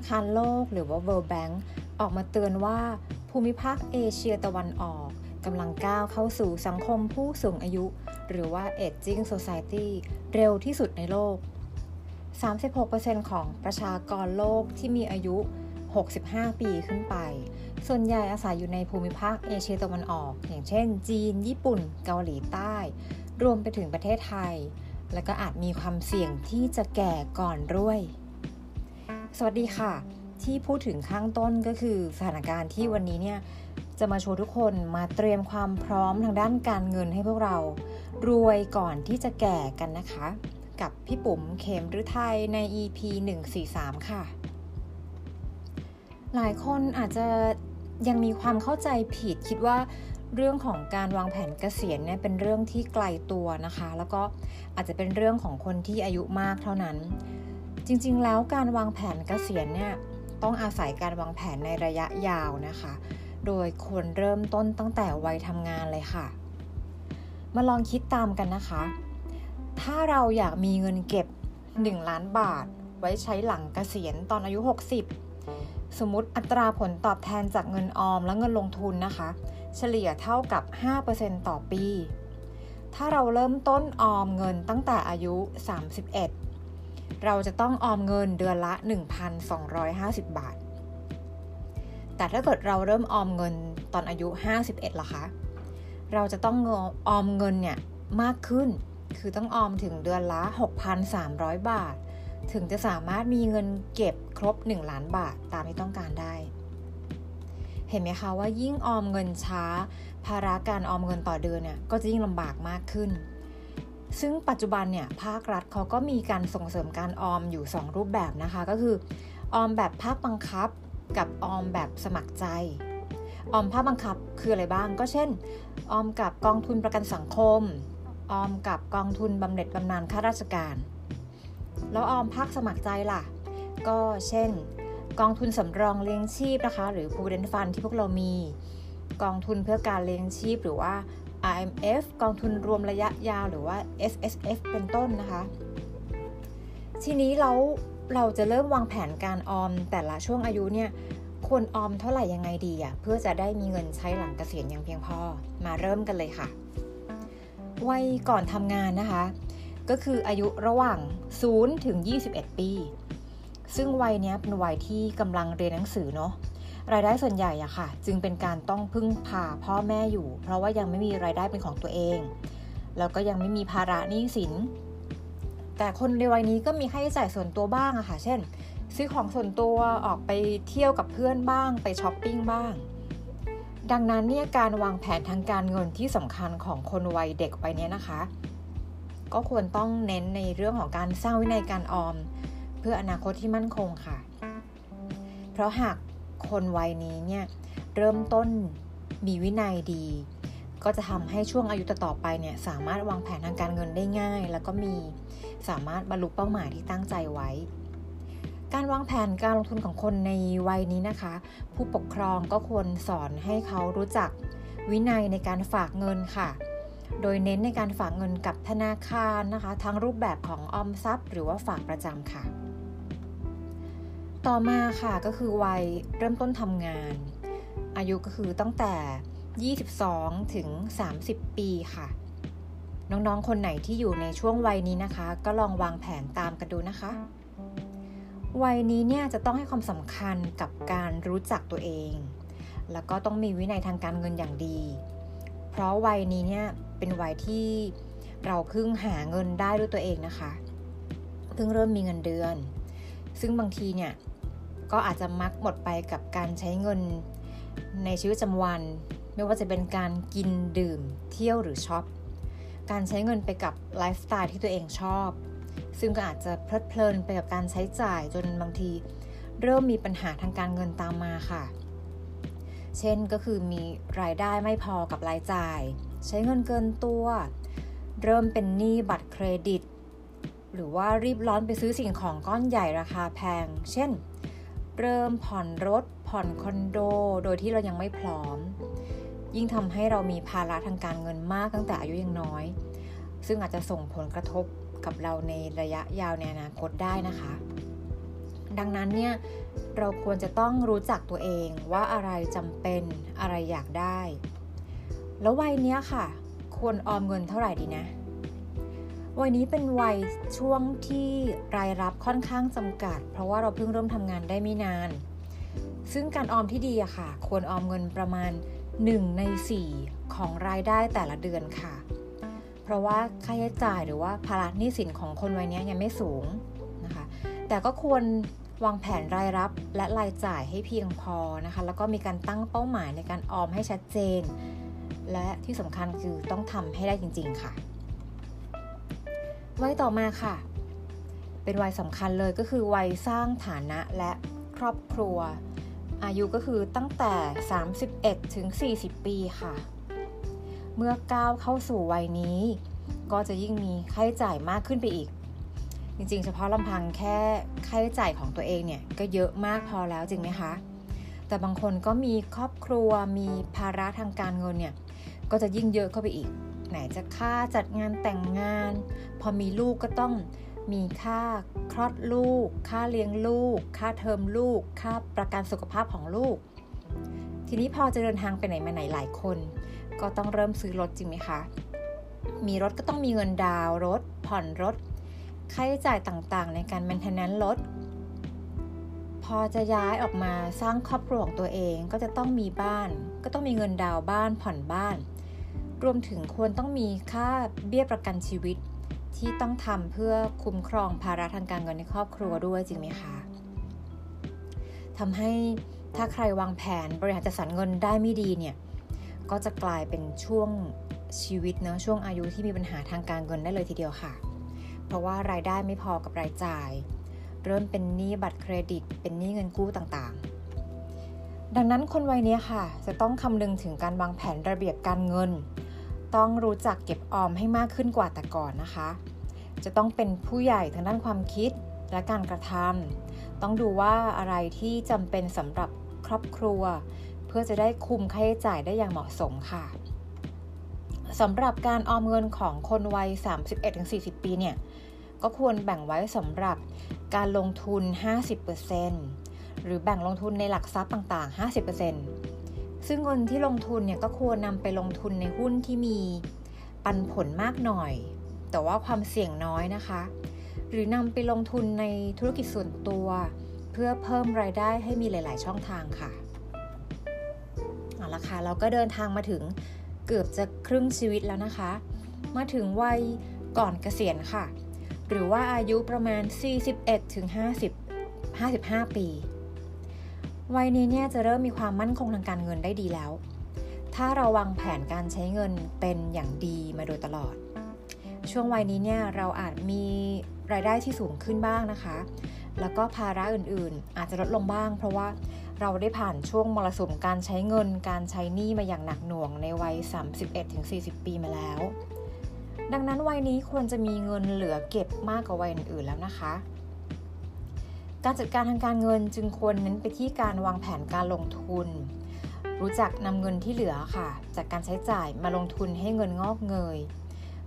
นาคารโลกหรือว่า World Bank ออกมาเตือนว่า ภูมิภาคเอเชียตะวันออกกำลังก้าวเข้าสู่สังคมผู้สูงอายุ หรือว่า Aging Society เร็วที่สุดในโลก 36%ของประชากรโลกที่มีอายุ 65 ปีขึ้นไป ส่วนใหญ่อาศัยอยู่ในภูมิภาคเอเชียตะวันออก อย่างเช่น จีน ญี่ปุ่น เกาหลีใต้ รวมไปถึงประเทศไทย และก็อาจมีความเสี่ยงที่จะแก่ก่อนรวย สวัสดีค่ะ ที่พูดถึงข้างต้นก็คือสถานการณ์ที่วันนี้เนี่ยจะมาโชว์ทุกคนมาเตรียมความพร้อมทางด้านการเงินให้พวกเรา รวยก่อนที่จะแก่กันนะคะ กับพี่ปุ๋มเขมฤทัยใน EP 143 ค่ะ หลายคนอาจจะยังมีความเข้าใจผิดคิดว่าเรื่องของการวางแผนเกษียณเนี่ยเป็นเรื่องที่ไกลตัวนะคะ แล้วก็อาจจะเป็นเรื่องของคนที่อายุมากเท่านั้น จริงๆ แล้วการวางแผนเกษียณเนี่ยต้องอาศัยการวางแผนในระยะยาวนะคะ โดยควรเริ่มต้นตั้งแต่วัยทำงานเลยค่ะ มาลองคิดตามกันนะคะ ถ้าเราอยากมีเงินเก็บ 1 ล้านบาท ไว้ใช้หลังเกษียณตอนอายุ 60 สมมติอัตราผลตอบแทนจากเงินออมและเงินลงทุนนะคะ เฉลี่ยเท่ากับ 5%ต่อปี ถ้าเราเริ่มต้นออมเงินตั้งแต่อายุ 31 เราจะต้องออมเงินเดือนละ 1,250 บาท แต่ถ้าเกิดเราเริ่มออมเงินตอนอายุ 51ล่ะคะ เราจะต้องออมเงินเนี่ยมากขึ้น คือต้องออมถึงเดือนละ 6,300 บาท ถึงจะสามารถมีเงินเก็บครบ 1 ล้านบาทตามที่ต้องการได้ เห็นไหมคะว่ายิ่งออมเงินช้า ภาระการออมเงินต่อเดือนเนี่ยก็จะยิ่งลำบากมากขึ้น ซึ่งปัจจุบันเนี่ยภาครัฐเขาก็มีการส่งเสริมการออมอยู่ 2 รูปแบบนะคะ ก็คือออมแบบภาคบังคับ กับออมแบบสมัครใจ ออมภาคบังคับคืออะไรบ้าง ก็เช่น ออมกับกองทุนประกันสังคม ออมกับกองทุนบำเหน็จบำนาญข้าราชการ แล้วออมภาคสมัครใจล่ะ ก็เช่น กองทุนสำรองเลี้ยงชีพนะคะ หรือ Prudent Fund ที่พวกเรามี กองทุนเพื่อการเลี้ยงชีพหรือว่า IMF กองทุนรวมระยะยาวหรือว่า S S F เป็นต้นนะคะ ทีนี้เราเราจะเริ่มวางแผนการออมแต่ละช่วงอายุเนี่ยควรออมเท่าไหร่ยังไงดีอะเพื่อจะได้มีเงินใช้หลังเกษียณอย่างเพียงพอมาเริ่มกันเลยค่ะ วัยก่อนทำงานนะคะ ก็คืออายุระหว่าง 0 ถึง 21 ปี ซึ่งวัยนี้เป็นวัยที่กำลังเรียนหนังสือเนาะ รายได้ส่วนใหญ่อะค่ะ จึงเป็นการต้องพึ่งพาพ่อแม่อยู่ เพราะว่ายังไม่มีรายได้เป็นของตัวเอง แล้วก็ยังไม่มีภาระหนี้สิน แต่คนในวัยนี้ก็มีค่าใช้จ่ายส่วนตัวบ้างอะค่ะ เช่น ซื้อของส่วนตัวออกไปเที่ยวกับเพื่อนบ้าง ไปช้อปปิ้งบ้าง ดังนั้นเนี่ยการวางแผนทางการเงินที่สำคัญของคนวัยเด็กวัยนี้นะคะ ก็ควรต้องเน้นในเรื่องของการสร้างวินัยการออม เพื่ออนาคตที่มั่นคงค่ะ เพราะหาก คนวัยนี้เนี่ยเริ่มต้นมีวินัยดี ก็จะทำให้ช่วงอายุต่อไปเนี่ยสามารถวางแผนทางการเงินได้ง่าย แล้วก็มีสามารถบรรลุเป้าหมายที่ตั้งใจไว้ การวางแผนการลงทุนของคนในวัยนี้นะคะ ผู้ปกครองก็ควรสอนให้เขารู้จักวินัยในการฝากเงินค่ะ โดยเน้นในการฝากเงินกับธนาคารนะคะ ทั้งรูปแบบของออมทรัพย์ หรือว่าฝากประจำค่ะ ต่อมาค่ะก็คือวัยเริ่มต้นทำงาน อายุก็คือตั้งแต่ 22 ถึง 30 ปีค่ะ น้องๆ คนไหนที่อยู่ในช่วงวัยนี้นะคะ ก็ลองวางแผนตามกันดูนะคะ วัยนี้เนี่ยจะต้องให้ความสำคัญกับการรู้จักตัวเอง แล้วก็ต้องมีวินัยทางการเงินอย่างดี เพราะวัยนี้เนี่ยเป็นวัยที่เราเพิ่งหาเงินได้ด้วยตัวเองนะคะ เพิ่งเริ่มมีเงินเดือนซึ่งบางทีเนี่ย ก็อาจจะมักหมดไปกับการใช้เงินในชีวิตประจำวัน ไม่ว่าจะเป็นการกินดื่ม เที่ยวหรือช็อป การใช้เงินไปกับไลฟ์สไตล์ที่ตัวเองชอบ ซึ่งก็อาจจะเพลิดเพลินไปกับการใช้จ่ายจนบางที เริ่มมีปัญหาทางการเงินตามมาค่ะ เช่นก็คือมีรายได้ไม่พอกับรายจ่าย ใช้เงินเกินตัว เริ่มเป็นหนี้บัตรเครดิตหรือว่ารีบร้อนไปซื้อสิ่งของก้อนใหญ่ราคาแพง เช่น เริ่มผ่อนรถ ผ่อนคอนโด โดยที่เรายังไม่พร้อม ยิ่งทำให้เรามีภาระทางการเงินมากตั้งแต่อายุยังน้อย ซึ่งอาจจะส่งผลกระทบกับเราในระยะยาวในอนาคตได้นะคะ ดังนั้นเนี่ยเราควรจะต้องรู้จักตัวเองว่าอะไรจำเป็นอะไรอยากได้ แล้ววัยเนี้ยค่ะ ควรออมเงินเท่าไหร่ดีนะ วัยนี้เป็นวัยช่วงที่รายรับค่อนข้างจำกัด เพราะว่าเราเพิ่งเริ่มทำงานได้ไม่นาน ซึ่งการออมที่ดีอะค่ะ ควรออมเงินประมาณ 1 ใน 4 ของรายได้แต่ละเดือนค่ะ เพราะว่าค่าใช้จ่ายหรือว่าภาระหนี้สินของคนวัยนี้ยังไม่สูงนะคะ แต่ก็ควรวางแผนรายรับและรายจ่ายให้เพียงพอนะคะ แล้วก็มีการตั้งเป้าหมายในการออมให้ชัดเจน และที่สำคัญคือต้องทำให้ได้จริง ๆ ค่ะ วัยต่อมาค่ะ เป็นวัยสำคัญเลยก็คือวัยสร้างฐานะและครอบครัว อายุก็คือตั้งแต่ 31 ถึง 40 ปีค่ะ เมื่อก้าวเข้าสู่วัยนี้ ก็จะยิ่งมีค่าใช้จ่ายมากขึ้นไปอีก จริงๆ เฉพาะลำพังแค่ค่าใช้จ่ายของตัวเองเนี่ยก็เยอะมากพอแล้วจริงไหมคะแต่บางคนก็มีครอบครัวมีภาระทางการเงินเนี่ยก็จะยิ่งเยอะเข้าไปอีก ไหนจะค่าจัดงานแต่งงาน พอมีลูกก็ต้องมีค่าคลอดลูก ค่าเลี้ยงลูก ค่าเทอมลูก ค่าประกันสุขภาพของลูก ทีนี้พอจะเดินทางไปไหนมาไหนหลายคน ก็ต้องเริ่มซื้อรถจริงไหมคะ มีรถก็ต้องมีเงินดาวรถ ผ่อนรถ ค่าใช้จ่ายต่างๆ ในการ maintenance รถ พอจะย้ายออกมาสร้างครอบครัวของตัวเองก็จะต้องมีบ้าน ก็ต้องมีเงินดาวบ้านผ่อนบ้าน รวมถึงควรต้องมีค่าเบี้ยประกันชีวิต ที่ต้องทำเพื่อคุ้มครองภาระทางการเงินในครอบครัวด้วยจริงไหมคะทำให้ถ้าใครวางแผนบริหารจัดสรรเงินได้ไม่ดีเนี่ยก็จะกลายเป็นช่วงชีวิตเนาะช่วงอายุที่มีปัญหาทางการเงินได้เลยทีเดียวค่ะ เพราะว่ารายได้ไม่พอกับรายจ่าย เริ่มเป็นหนี้บัตรเครดิต เป็นหนี้เงินกู้ต่างๆ ดังนั้นคนวัยนี้ค่ะ จะต้องคำนึงถึงการวางแผนระเบียบการเงิน ต้องรู้จักเก็บออมให้มากขึ้นกว่าแต่ก่อนนะคะ จะต้องเป็นผู้ใหญ่ทางด้านความคิดและการกระทำต้องดูว่าอะไรที่จำเป็นสำหรับครอบครัว เพื่อจะได้คุมค่าใช้จ่ายได้อย่างเหมาะสมค่ะสำหรับการออมเงินของคนวัย 31-40 ปีเนี่ย ก็ควรแบ่งไว้สำหรับการลงทุน 50%หรือแบ่งลงทุนในหลักทรัพย์ต่าง ๆ 50% ซึ่งเงินที่ลงทุนเนี่ยก็ควรนำไปลงทุนในหุ้นที่มีปันผลมากหน่อย แต่ว่าความเสี่ยงน้อยนะคะ หรือนำไปลงทุนในธุรกิจส่วนตัว เพื่อเพิ่มรายได้ให้มีหลาย ๆ ช่องทางค่ะเอาละค่ะเราก็เดินทางมาถึงเกือบจะครึ่งชีวิตแล้วนะคะ มาถึงวัยก่อนเกษียณค่ะ หรือว่าอายุประมาณ 41-50 55 ปี วัยนี้เนี่ยจะเริ่มมีความมั่นคงทางการเงินได้ดีแล้ว ถ้าเราวางแผนการใช้เงินเป็นอย่างดีมาโดยตลอด ช่วงวัยนี้เนี่ยเราอาจมีรายได้ที่สูงขึ้นบ้างนะคะ แล้วก็ภาระอื่นๆ อาจจะลดลงบ้าง เพราะว่าเราได้ผ่านช่วงมรสุมการใช้เงิน การใช้หนี้มาอย่างหนักหน่วงในวัย 31-40 ปีมาแล้ว ดังนั้นวัยนี้ควรจะมีเงินเหลือเก็บมากกว่าวัยอื่นๆแล้วนะคะ การจัดการทางการเงินจึงควรเน้นไปที่การวางแผนการลงทุน รู้จักนำเงินที่เหลือค่ะ จากการใช้จ่ายมาลงทุนให้เงินงอกเงย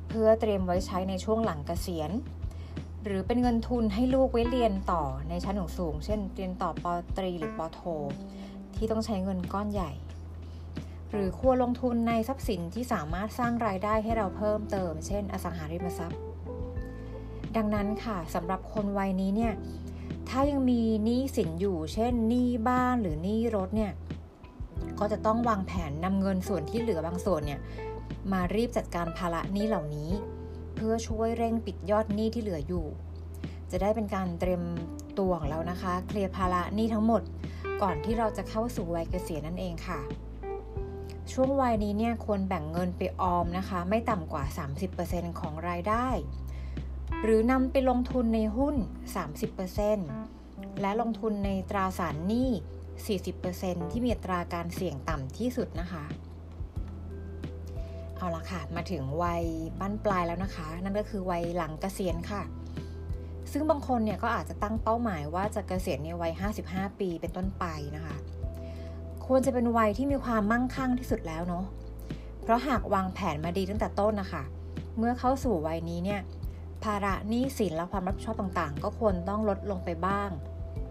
เพื่อเตรียมไว้ใช้ในช่วงหลังเกษียณ หรือเป็นเงินทุนให้ลูกไว้เรียนต่อในชั้นสูง เช่น เรียนต่อปตรีหรือปโท ที่ต้องใช้เงินก้อนใหญ่ หรือควรลงทุนในทรัพย์สินที่สามารถสร้างรายได้ให้เราเพิ่มเติม เช่น อสังหาริมทรัพย์ ดังนั้นค่ะสำหรับคนวัยนี้เนี่ย ถ้ายังมีหนี้สินอยู่ เช่นหนี้บ้านหรือหนี้รถเนี่ย ก็จะต้องวางแผนนำเงินส่วนที่เหลือบางส่วนเนี่ยมารีบจัดการภาระหนี้เหล่านี้ เพื่อช่วยเร่งปิดยอดหนี้ที่เหลืออยู่ จะได้เป็นการเตรียมตัวของเรานะคะ เคลียร์ภาระหนี้ทั้งหมด ก่อนที่เราจะเข้าสู่วัยเกษียณนั่นเองค่ะ ช่วงวัยนี้เนี่ยควรแบ่งเงินไปออมนะคะ ไม่ต่ำกว่า 30%ของรายได้ หรือนำไปลงทุนในหุ้น 30%และลงทุนในตราสารหนี้ 40%ที่มีตราการเสี่ยงต่ำที่สุดนะคะ เอาละค่ะ มาถึงวัยบั้นปลายแล้วนะคะ นั่นก็คือวัยหลังเกษียณค่ะ ซึ่งบางคนเนี่ยก็อาจจะตั้งเป้าหมายว่าจะเกษียณในวัย 55 ปีเป็นต้นไปนะคะ ควรจะเป็นวัยที่มีความมั่งคั่งที่สุดแล้วเนาะ เพราะหากวางแผนมาดีตั้งแต่ต้นนะคะ เมื่อเข้าสู่วัยนี้เนี่ย ภาระหนี้สินและความรับผิดชอบต่างๆ ก็ควรต้องลดลงไปบ้าง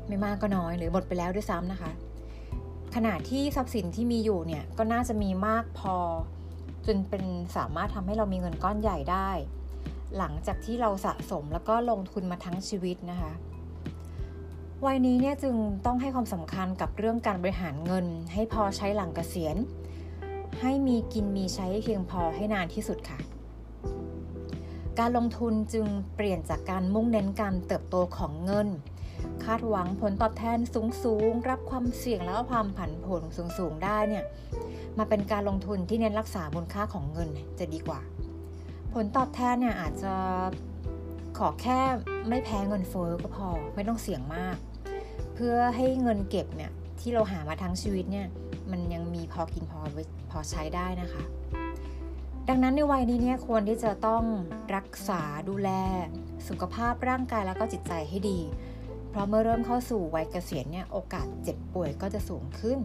ไม่มากก็น้อยหรือหมดไปแล้วด้วยซ้ำนะคะ ขณะที่ทรัพย์สินที่มีอยู่เนี่ยก็น่าจะมีมากพอ จนเป็นสามารถทำให้เรามีเงินก้อนใหญ่ได้ หลังจากที่เราสะสมแล้วก็ลงทุนมาทั้งชีวิตนะคะวัยนี้เนี่ยจึงต้องให้ความสำคัญกับเรื่องการบริหารเงิน ให้พอใช้หลังเกษียณ ให้มีกินมีใช้เพียงพอให้นานที่สุดค่ะ การลงทุนจึงเปลี่ยนจากการมุ่งเน้นการเติบโตของเงิน คาดหวังผลตอบแทนสูงๆรับความเสี่ยงแล้วก็ความผันผวนสูงๆได้เนี่ยมาเป็นการลงทุนที่เน้นรักษามูลค่าของเงินจะดีกว่า ผลตอบแทนเนี่ยอาจจะขอแค่ไม่แพ้เงินเฟ้อก็พอไม่ต้องเสี่ยงมาก เพื่อให้เงินเก็บเนี่ยที่เราหามาทั้งชีวิตเนี่ยมันยังมีพอกินพอพอใช้ได้นะคะ ดังนั้นในวัยนี้เนี่ยควรที่จะต้องรักษาดูแล สุขภาพร่างกายแล้วก็จิตใจให้ดี เพราะเมื่อเริ่มเข้าสู่วัยเกษียณเนี่ยโอกาสเจ็บป่วยก็จะสูงขึ้น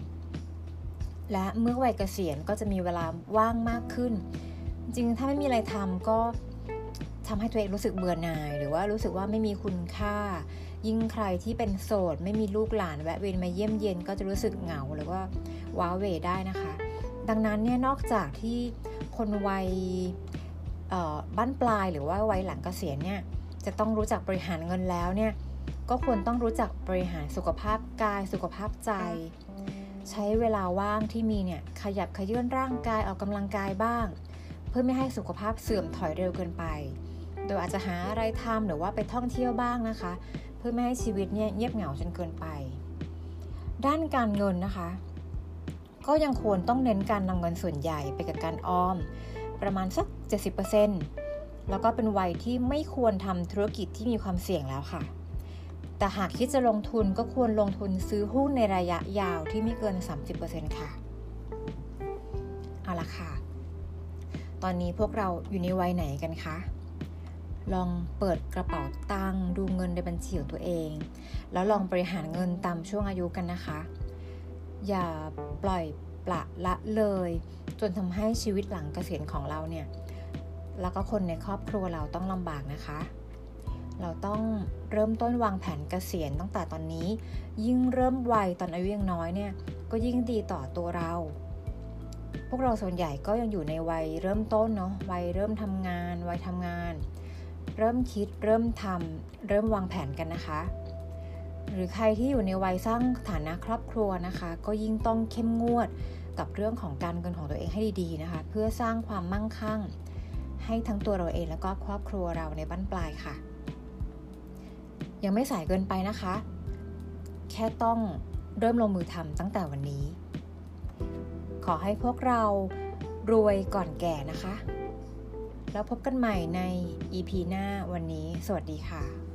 และเมื่อวัยเกษียณก็จะมีเวลาว่างมากขึ้น จริงถ้าไม่มีอะไรทำก็ทำให้ตัวเองรู้สึกเบื่อหน่าย หรือว่ารู้สึกว่าไม่มีคุณค่า ยิ่งใครที่เป็นโสด ไม่มีลูกหลานแวะเวียนมาเยี่ยมเย็นก็จะรู้สึกเหงาหรือว่าว้าเวได้นะคะ ดังนั้นเนี่ยนอกจากที่คนวัยบ้านปลายหรือว่าวัยหลังเกษียณเนี่ยจะต้องรู้จักบริหารเงินแล้วเนี่ยก็ควรต้องรู้จักบริหารสุขภาพกายสุขภาพใจ ใช้เวลาว่างที่มีเนี่ยขยับขยื่นร่างกายออกกำลังกายบ้าง เพื่อไม่ให้สุขภาพเสื่อมถอยเร็วเกินไป โดยอาจจะหาอะไรทำหรือว่าไปท่องเที่ยวบ้างนะคะ เพื่อไม่ให้ชีวิตเนี่ยเงียบเหงาจนเกินไป ด้านการเงินนะคะ ก็ยังควรต้องเน้นการนำเงินส่วนใหญ่ไปกับการออม ประมาณสัก 70%แล้วก็เป็นวัยที่ไม่ควรทำธุรกิจที่มีความเสี่ยงแล้วค่ะ แต่หากคิดจะลงทุนก็ควรลงทุนซื้อหุ้นในระยะยาวที่ไม่เกิน 30%ค่ะ เอาละค่ะ ตอนนี้พวกเราอยู่ในวัยไหนกันคะลองเปิดกระเป๋าตังค์ดูเงินในบัญชีของตัวเอง แล้วลองบริหารเงินตามช่วงอายุกันนะคะ อย่าปล่อยปละละเลย จนทำให้ชีวิตหลังเกษียณของเราเนี่ย แล้วก็คนในครอบครัวเราต้องลำบากนะคะ เราต้องเริ่มต้นวางแผนเกษียณตั้งแต่ตอนนี้ ยิ่งเริ่มวัยตอนอายุยังน้อยเนี่ย ก็ยิ่งดีต่อตัวเรา พวกเราส่วนใหญ่ก็ยังอยู่ในวัยเริ่มต้นเนาะวัยเริ่มทำงาน วัยทำงาน เริ่มคิดเริ่มทำเริ่มวางแผนกันนะคะ หรือใครที่อยู่ในวัยสร้างฐานะครอบครัวนะคะ ก็ยิ่งต้องเข้มงวดกับเรื่องของการเงินของตัวเองให้ดีๆนะคะ เพื่อสร้างความมั่งคั่ง ให้ทั้งตัวเราเองแล้วก็ครอบครัวเราในบั้นปลายค่ะ ยังไม่สายเกินไปนะคะ แค่ต้องเริ่มลงมือทำตั้งแต่วันนี้ ขอให้พวกเรารวยก่อนแก่นะคะ แล้วพบกันใหม่ใน EP หน้าวันนี้ สวัสดีค่ะ